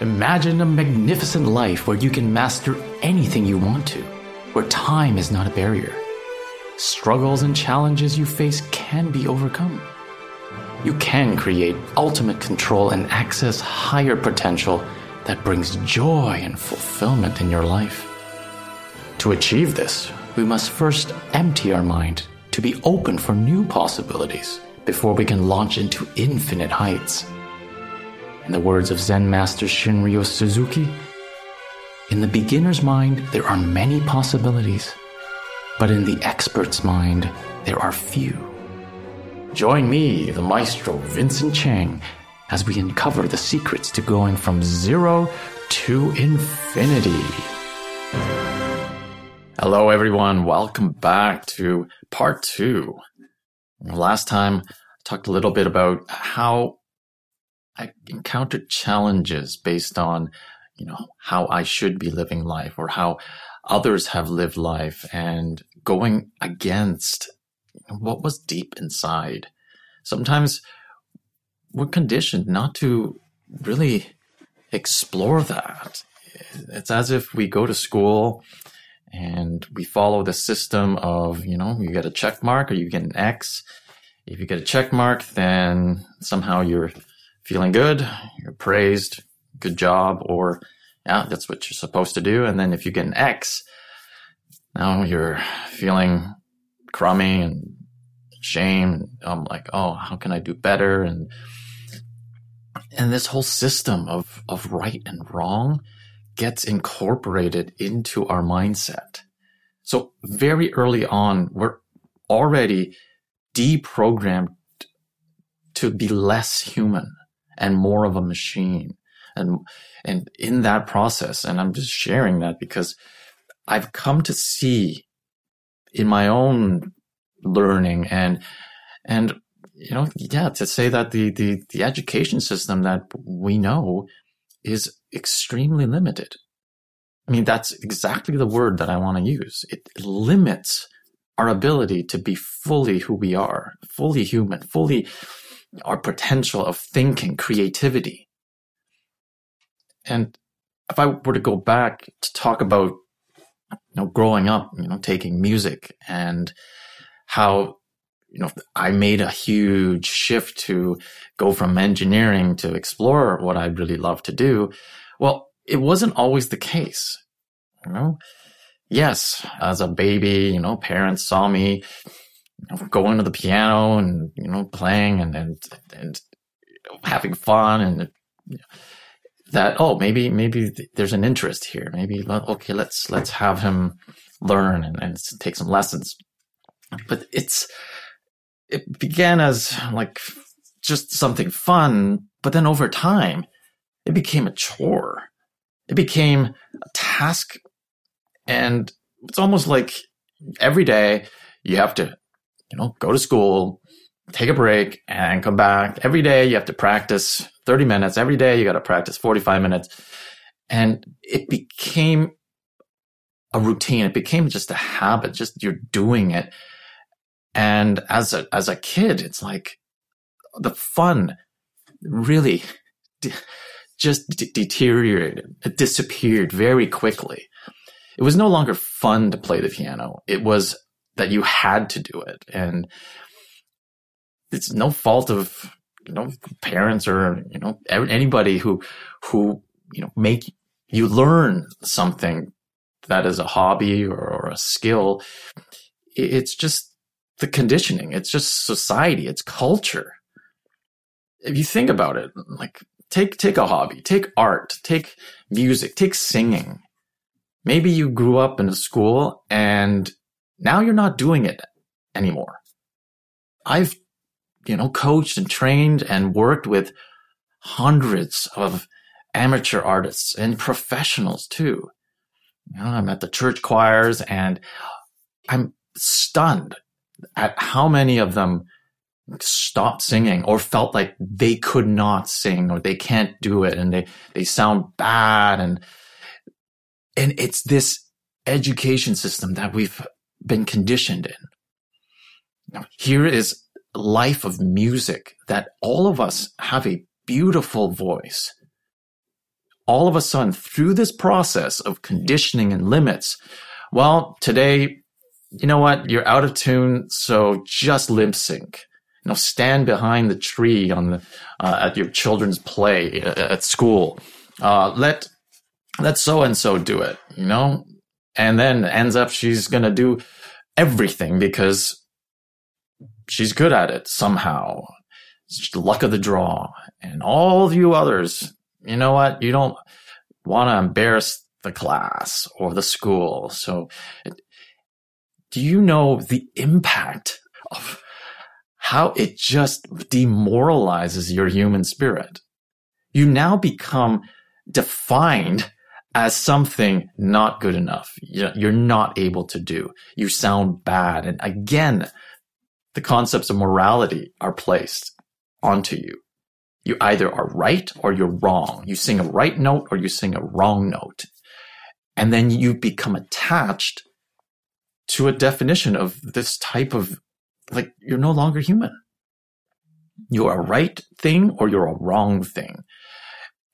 Imagine a magnificent life where you can master anything you want to, where time is not a barrier. Struggles and challenges you face can be overcome. You can create ultimate control and access higher potential that brings joy and fulfillment in your life. To achieve this, we must first empty our mind to be open for new possibilities before we can launch into infinite heights. In the words of Zen Master Shunryu Suzuki, in the beginner's mind, there are many possibilities, but in the expert's mind, there are few. Join me, the maestro Vincent Chang, as we uncover the secrets to going from zero to infinity. Hello, everyone. Welcome back to part two. Last time, I talked a little bit about how I encountered challenges based on, you know, how I should be living life or how others have lived life and going against what was deep inside. Sometimes we're conditioned not to really explore that. It's as if we go to school and we follow the system of, you know, you get a check mark or you get an X. If you get a check mark, then somehow you're feeling good, you're praised, good job, or yeah, that's what you're supposed to do. And then if you get an X, now you're feeling crummy and shame. I'm like, oh, how can I do better? And and this whole system of of right and wrong gets incorporated into our mindset. So very early on, we're already deprogrammed to be less human and more of a machine. And, and in that process, and I'm just sharing that because I've come to see in my own learning and, and, you know, yeah, to say that the, the, the education system that we know is extremely limited. I mean, that's exactly the word that I want to use. It limits our ability to be fully who we are, fully human, fully our potential of thinking, creativity. And if I were to go back to talk about, you know, growing up, you know, taking music and how, you know, I made a huge shift to go from engineering to explore what I really love to do. Well, it wasn't always the case. You know, yes, as a baby, you know, parents saw me you know, going to the piano and you know playing and and and having fun and you know, that oh maybe maybe there's an interest here. Maybe okay let's let's have him learn and, and take some lessons. But it's it began as like just something fun but then over time it became a chore. It became a task and it's almost like every day you have to you know, go to school, take a break and come back. Every day you have to practice 30 minutes. Every day you got to practice 45 minutes. And it became a routine. It became just a habit. Just you're doing it. And as a, as a kid, it's like the fun really just deteriorated. It disappeared very quickly. It was no longer fun to play the piano. It was that you had to do it. And it's no fault of, you know, parents or, you know, anybody who, who, you know, make you learn something that is a hobby or, or a skill. It's just the conditioning. It's just society. It's culture. If you think about it, like take, take a hobby, take art, take music, take singing. Maybe you grew up in a school and now you're not doing it anymore. I've, you know, coached and trained and worked with hundreds of amateur artists and professionals too. You know, I'm at the church choirs and I'm stunned at how many of them stopped singing or felt like they could not sing or they can't do it and they, they sound bad and, and it's this education system that we've been conditioned in. Now, here is life of music that all of us have a beautiful voice. all of a sudden through this process of conditioning and limits, well, today, you know what? You're out of tune. So just lip sync. You know, stand behind the tree on the, uh, at your children's play uh, at school. Uh, let, let so and so do it, you know? And then ends up she's going to do everything because she's good at it somehow. It's luck of the draw. And all of you others, you know what? You don't want to embarrass the class or the school. So do you know the impact of how it just demoralizes your human spirit? You now become defined as something not good enough. You're not able to do. You sound bad. And again, the concepts of morality are placed onto you. You either are right or you're wrong. You sing a right note or you sing a wrong note. And then you become attached to a definition of this type of like you're no longer human. You're a right thing or you're a wrong thing.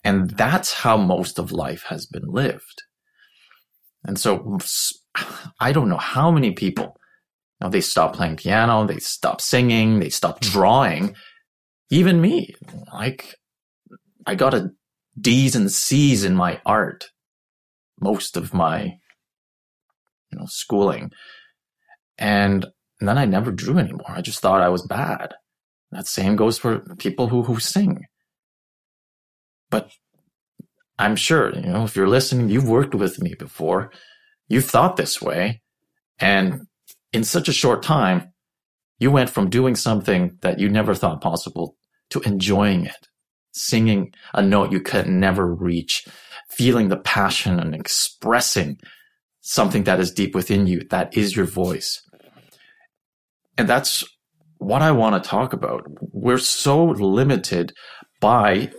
And that's how most of life has been lived. And so I don't know how many people, you know, they stop playing piano, they stop singing, they stop hmm. drawing. Even me, like I got a D's and C's in my art most of my, you know, schooling. And, and then I never drew anymore. I just thought I was bad. That same goes for people who, who sing. But I'm sure, you know, if you're listening, you've worked with me before. You've thought this way. And in such a short time, you went from doing something that you never thought possible to enjoying it, singing a note you could never reach, feeling the passion and expressing something that is deep within you. That is your voice. And that's what I want to talk about. We're so limited by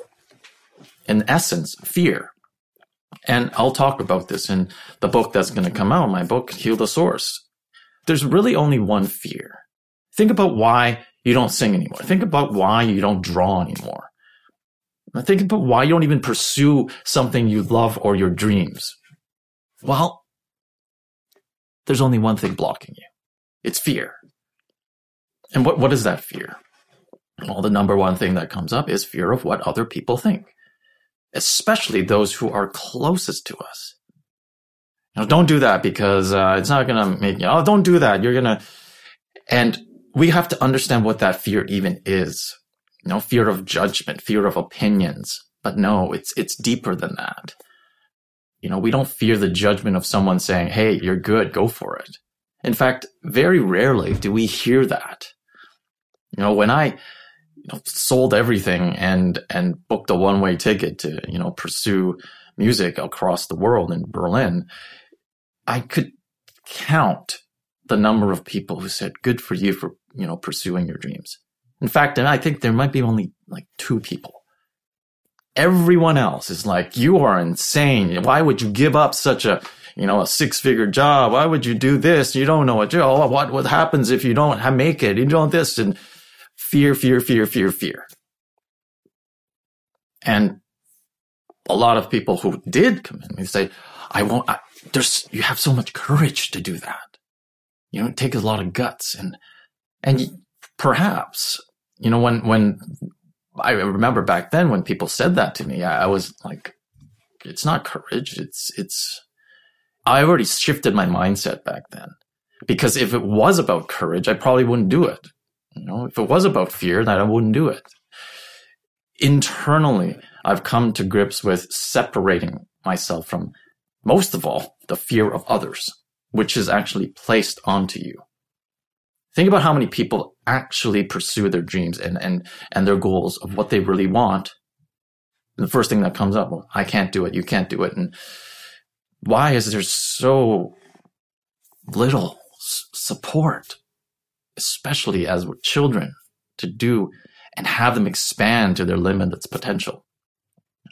in essence, fear. And I'll talk about this in the book that's going to come out, my book, Heal the Source. There's really only one fear. Think about why you don't sing anymore. Think about why you don't draw anymore. Think about why you don't even pursue something you love or your dreams. Well, there's only one thing blocking you. It's fear. And what, what is that fear? Well, the number one thing that comes up is fear of what other people think especially those who are closest to us. Know, don't do that because uh, it's not going to make you. Oh, don't do that. You're going to, and we have to understand what that fear even is. You know, fear of judgment, fear of opinions. But no, it's it's deeper than that. You know, we don't fear the judgment of someone saying, "Hey, you're good, go for it." In fact, very rarely do we hear that. You know, when I you know, sold everything and and booked a one way ticket to you know pursue music across the world in Berlin, I could count the number of people who said, "Good for you for you know pursuing your dreams." In fact, and I think there might be only like two people. Everyone else is like, "You are insane. Why would you give up such a you know, a six figure job. Why would you do this? You don't know what, what, what happens if you don't make it? You don't this. And fear, fear, fear, fear, fear. And a lot of people who did come in, they say, I won't, I, there's, you have so much courage to do that. You know, it takes a lot of guts and, and perhaps, you know, when, when I remember back then when people said that to me, I, I was like, it's not courage. It's, it's, I already shifted my mindset back then because if it was about courage, I probably wouldn't do it. You know, if it was about fear, then I wouldn't do it. Internally, I've come to grips with separating myself from, most of all, the fear of others, which is actually placed onto you. Think about how many people actually pursue their dreams and, and, and their goals of what they really want. the first thing that comes up, well, I can't do it. You can't do it. And why is there so little support especially as children, to do and have them expand to their limitless potential.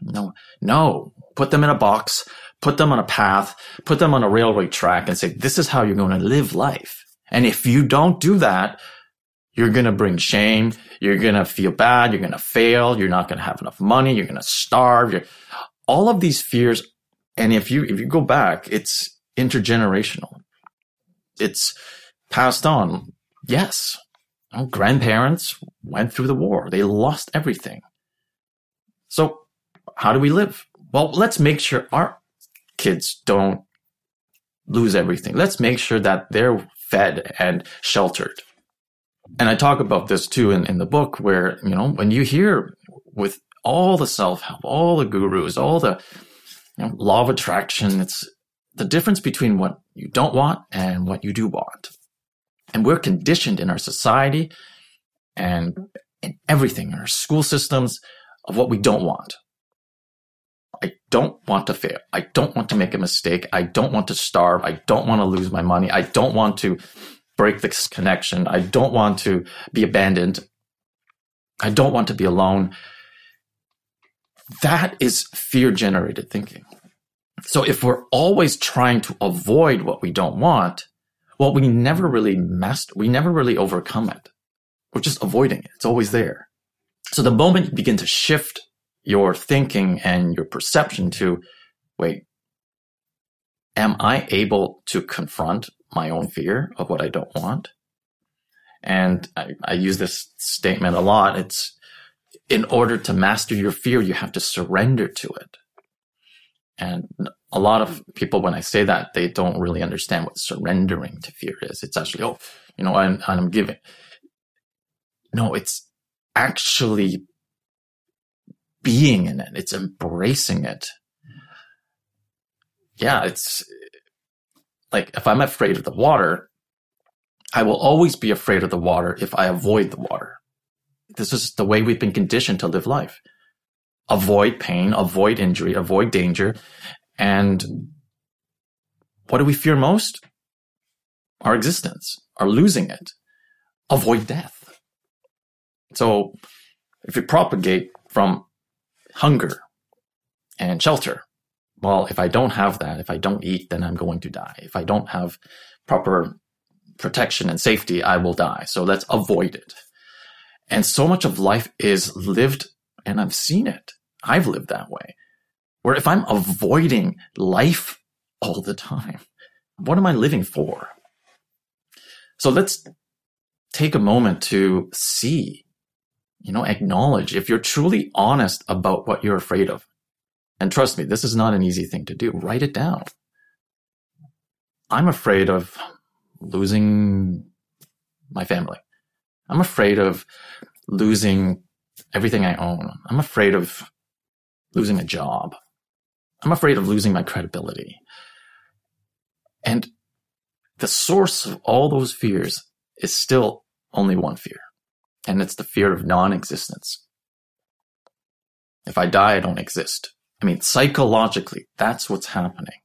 No, no, put them in a box, put them on a path, put them on a railway track and say, this is how you're going to live life. And if you don't do that, you're going to bring shame. You're going to feel bad. You're going to fail. You're not going to have enough money. You're going to starve. You're, all of these fears, and if you if you go back, it's intergenerational. It's passed on. Yes, our grandparents went through the war. They lost everything. So how do we live? Well, let's make sure our kids don't lose everything. Let's make sure that they're fed and sheltered. And I talk about this too in, in the book where, you know, when you hear with all the self help, all the gurus, all the you know, law of attraction, it's the difference between what you don't want and what you do want. And we're conditioned in our society and in everything, in our school systems, of what we don't want. I don't want to fail. I don't want to make a mistake. I don't want to starve. I don't want to lose my money. I don't want to break this connection. I don't want to be abandoned. I don't want to be alone. That is fear generated thinking. So if we're always trying to avoid what we don't want, well, we never really master, we never really overcome it. We're just avoiding it. It's always there. So the moment you begin to shift your thinking and your perception to, wait, am I able to confront my own fear of what I don't want? And I, I use this statement a lot. It's in order to master your fear, you have to surrender to it. And a lot of people, when I say that, they don't really understand what surrendering to fear is. It's actually, oh, you know, I'm, I'm giving. No, it's actually being in it. It's embracing it. Yeah, it's like if I'm afraid of the water, I will always be afraid of the water if I avoid the water. This is the way we've been conditioned to live life. Avoid pain, avoid injury, avoid danger. And what do we fear most? Our existence, our losing it. Avoid death. So if you propagate from hunger and shelter, well, if I don't have that, if I don't eat, then I'm going to die. If I don't have proper protection and safety, I will die. So let's avoid it. And so much of life is lived, and I've seen it. I've lived that way. Where if I'm avoiding life all the time, what am I living for? So let's take a moment to see you know, acknowledge if you're truly honest about what you're afraid of. And trust me, this is not an easy thing to do. Write it down. I'm afraid of losing my family. I'm afraid of losing everything I own. I'm afraid of losing a job. I'm afraid of losing my credibility. And the source of all those fears is still only one fear and it's the fear of non-existence. If I die, I don't exist. I mean, psychologically, that's what's happening.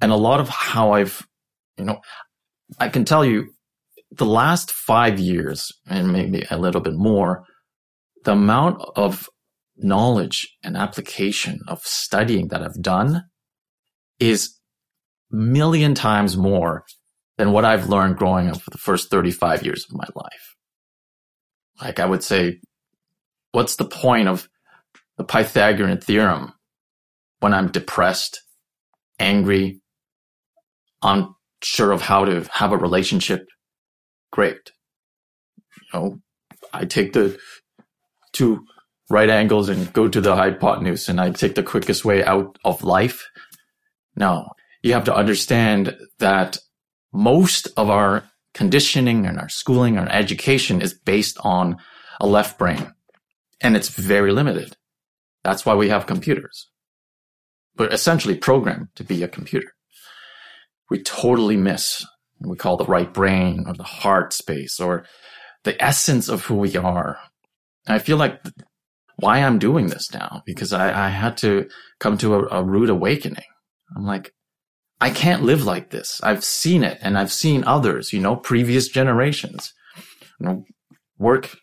And a lot of how I've, you know, I can tell you the last five years and maybe a little bit more, the amount of knowledge and application of studying that I've done is million times more than what I've learned growing up for the first 35 years of my life. Like I would say, what's the point of the Pythagorean theorem when I'm depressed, angry, unsure of how to have a relationship? Great. You know, I take the two right angles and go to the hypotenuse and I take the quickest way out of life. No, you have to understand that most of our conditioning and our schooling, our education is based on a left brain. And it's very limited. That's why we have computers. We're essentially programmed to be a computer. We totally miss we call the right brain or the heart space or the essence of who we are. I feel like why I'm doing this now because I, I had to come to a, a rude awakening. I'm like, I can't live like this. I've seen it and I've seen others, you know, previous generations. You know, work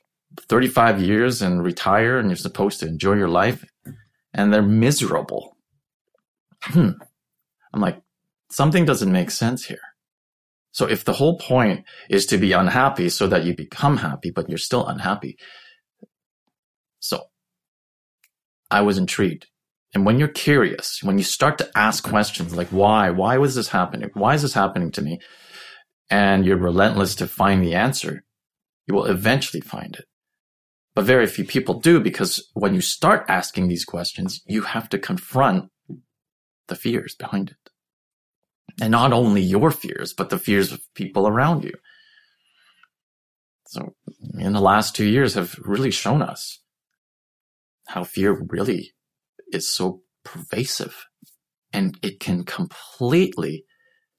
35 years and retire and you're supposed to enjoy your life and they're miserable. Hmm. I'm like, something doesn't make sense here. So if the whole point is to be unhappy so that you become happy, but you're still unhappy. So I was intrigued And when you're curious, when you start to ask questions like, why? Why was this happening? Why is this happening to me? And you're relentless to find the answer, you will eventually find it. But very few people do because when you start asking these questions, you have to confront the fears behind it. And not only your fears, but the fears of people around you. So in the last two years have really shown us how fear really is so pervasive and it can completely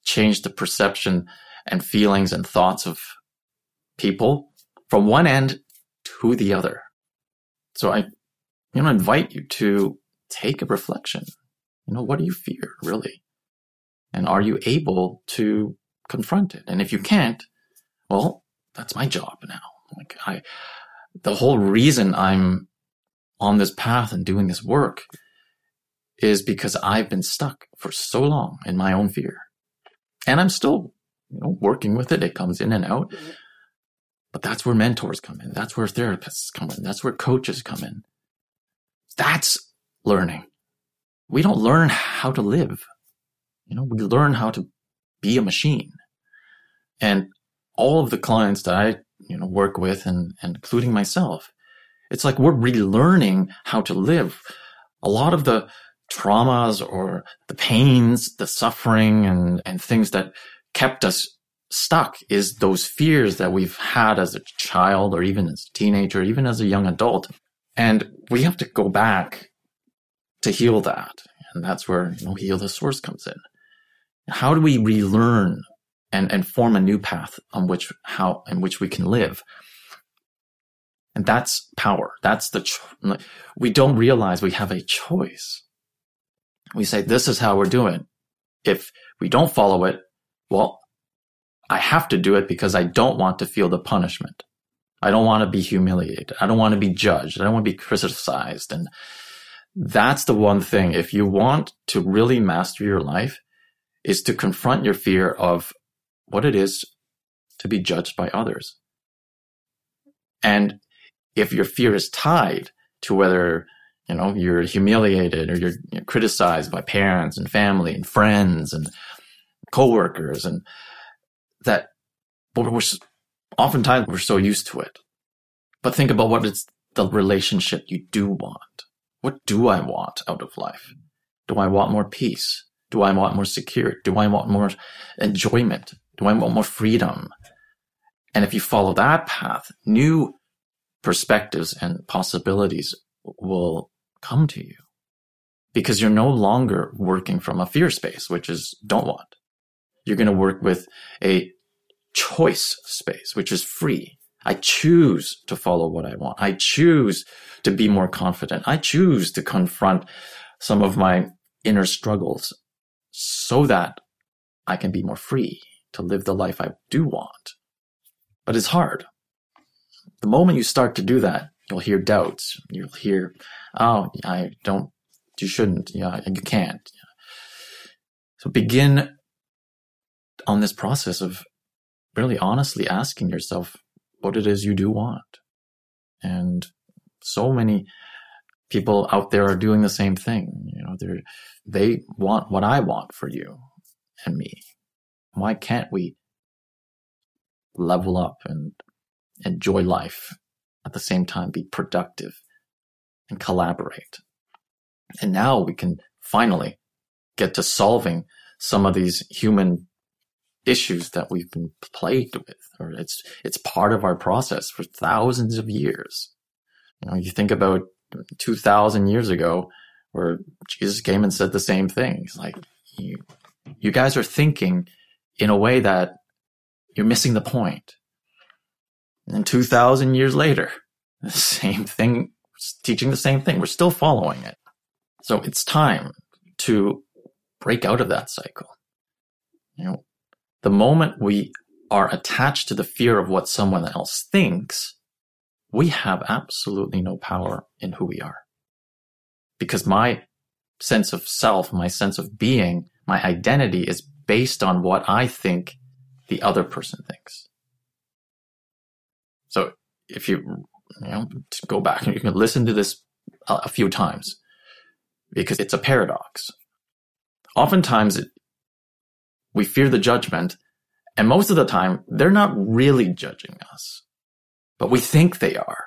change the perception and feelings and thoughts of people from one end to the other. So I, you know, invite you to take a reflection. You know, what do you fear really? And are you able to confront it? And if you can't, well, that's my job now. Like I, the whole reason I'm on this path and doing this work is because I've been stuck for so long in my own fear. And I'm still, you know, working with it. It comes in and out. But that's where mentors come in. That's where therapists come in. That's where coaches come in. That's learning. We don't learn how to live. You know, we learn how to be a machine. And all of the clients that I, you know, work with and, and including myself, it's like we're relearning how to live. A lot of the traumas or the pains, the suffering and, and things that kept us stuck is those fears that we've had as a child or even as a teenager, even as a young adult. And we have to go back to heal that. And that's where, you know, heal the source comes in. How do we relearn and, and form a new path on which, how, in which we can live? And that's power. That's the, cho- we don't realize we have a choice. We say, this is how we're doing. If we don't follow it, well, I have to do it because I don't want to feel the punishment. I don't want to be humiliated. I don't want to be judged. I don't want to be criticized. And that's the one thing. If you want to really master your life is to confront your fear of what it is to be judged by others. And if your fear is tied to whether, you know, you're humiliated or you're, you're criticized by parents and family and friends and coworkers and that but we're oftentimes we're so used to it. But think about what is the relationship you do want. What do I want out of life? Do I want more peace? Do I want more security? Do I want more enjoyment? Do I want more freedom? And if you follow that path, new perspectives and possibilities will come to you because you're no longer working from a fear space, which is don't want. You're going to work with a choice space, which is free. I choose to follow what I want. I choose to be more confident. I choose to confront some of my inner struggles so that I can be more free to live the life I do want. But it's hard. The moment you start to do that, you'll hear doubts. You'll hear, oh, I don't, you shouldn't, yeah, you can't. So begin on this process of really honestly asking yourself what it is you do want. And so many people out there are doing the same thing. You know, they they want what I want for you and me. Why can't we level up and enjoy life at the same time, be productive and collaborate? And now we can finally get to solving some of these human issues that we've been plagued with, or it's it's part of our process for thousands of years. You know, you think about two thousand years ago, where Jesus came and said the same thing. He's like, you, you guys are thinking in a way that you're missing the point. And two thousand years later, the same thing, teaching the same thing. We're still following it. So it's time to break out of that cycle. You know, the moment we are attached to the fear of what someone else thinks, we have absolutely no power in who we are. Because my sense of self, my sense of being, my identity is based on what I think the other person thinks. So if you, you know, go back and you can listen to this a few times, because it's a paradox. Oftentimes, it, we fear the judgment, and most of the time, they're not really judging us, but we think they are.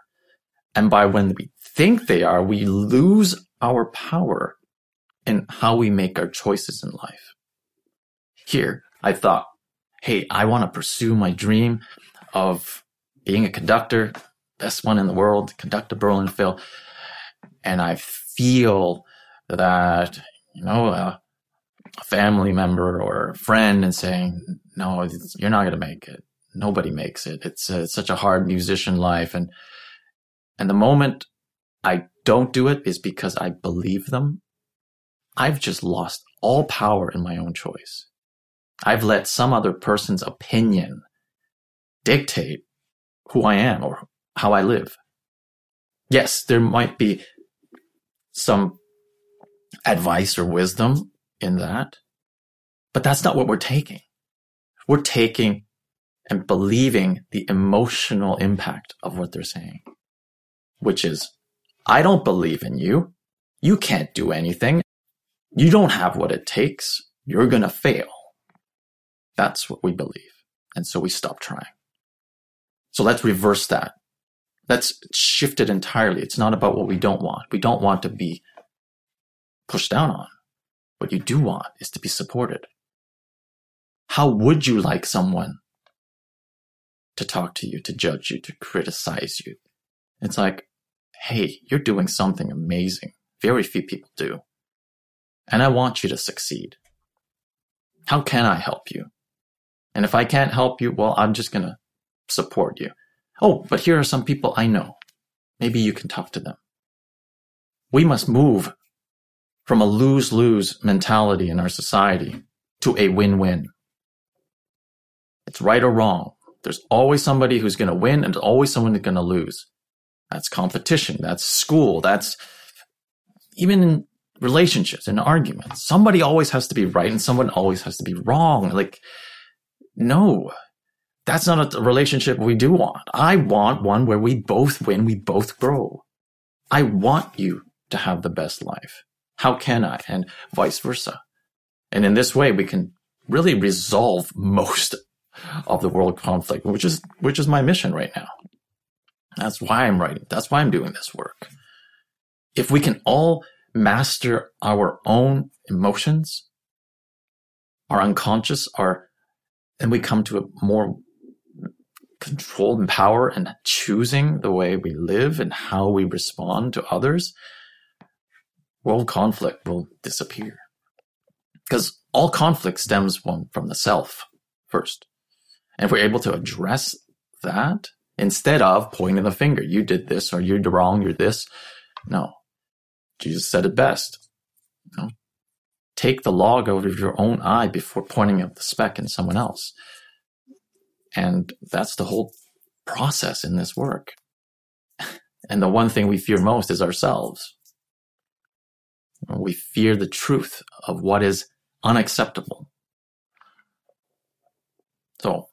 And by when we think they are, we lose our power in how we make our choices in life. Here, I thought, hey, I want to pursue my dream of being a conductor, best one in the world, conduct a Berlin Phil. And I feel that, you know, a, family member or a friend and saying, no, you're not going to make it. Nobody makes it. It's, a, it's such a hard musician life. And, and the moment I don't do it is because I believe them. I've just lost all power in my own choice. I've let some other person's opinion dictate who I am or how I live. Yes, there might be some advice or wisdom in that, but that's not what we're taking. We're taking and believing the emotional impact of what they're saying, which is, I don't believe in you. You can't do anything. You don't have what it takes. You're going to fail. That's what we believe. And so we stop trying. So let's reverse that. Let's shift it entirely. It's not about what we don't want. We don't want to be pushed down on. What you do want is to be supported. How would you like someone to talk to you, to judge you, to criticize you? It's like, hey, you're doing something amazing. Very few people do. And I want you to succeed. How can I help you? And if I can't help you, well, I'm just going to support you. Oh, but here are some people I know. Maybe you can talk to them. We must move from a lose lose mentality in our society to a win win. It's right or wrong. There's always somebody who's going to win and always someone who's going to lose. That's competition. That's school. That's even in relationships and arguments. Somebody always has to be right and someone always has to be wrong. Like, no, that's not a relationship we do want. I want one where we both win, we both grow. I want you to have the best life. How can I? And vice versa. And in this way, we can really resolve most of the world conflict, which is, which is my mission right now. That's why I'm writing. That's why I'm doing this work. If we can all master our own emotions, our unconscious, our, and we come to a more control and power and choosing the way we live and how we respond to others, world conflict will disappear. Because all conflict stems from, from the self first. And if we're able to address that instead of pointing the finger, you did this or you're wrong, you're this. No. Jesus said it best. Know, take the log out of your own eye before pointing out the speck in someone else. And that's the whole process in this work. And the one thing we fear most is ourselves. We fear the truth of what is unacceptable. So,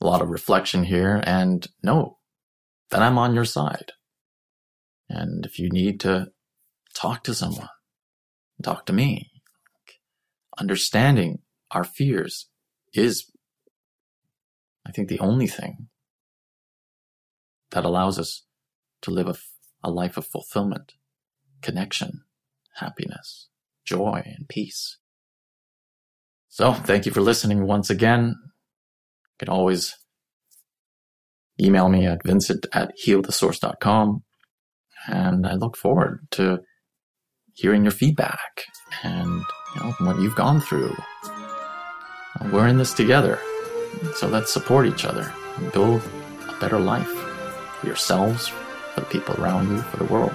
a lot of reflection here and no, then I'm on your side. And if you need to talk to someone, talk to me. Understanding our fears is I think the only thing that allows us to live a, a life of fulfillment, connection, happiness, joy, and peace. So, thank you for listening once again. You can always email me at vincent at healthesource.com. And I look forward to hearing your feedback and you know, what you've gone through. We're in this together. So let's support each other and build a better life for yourselves, for the people around you, for the world.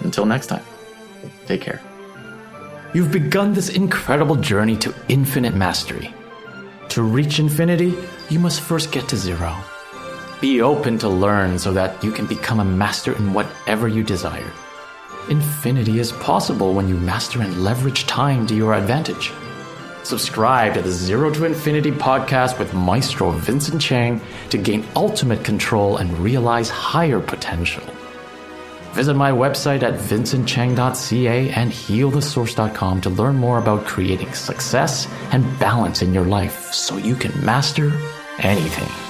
Until next time, take care. You've begun this incredible journey to infinite mastery. To reach infinity, you must first get to zero. Be open to learn so that you can become a master in whatever you desire. Infinity is possible when you master and leverage time to your advantage. Subscribe to the Zero to Infinity podcast with Maestro Vincent Chang to gain ultimate control and realize higher potential. Visit my website at vincentchang.ca and healthesource.com to learn more about creating success and balance in your life so you can master anything.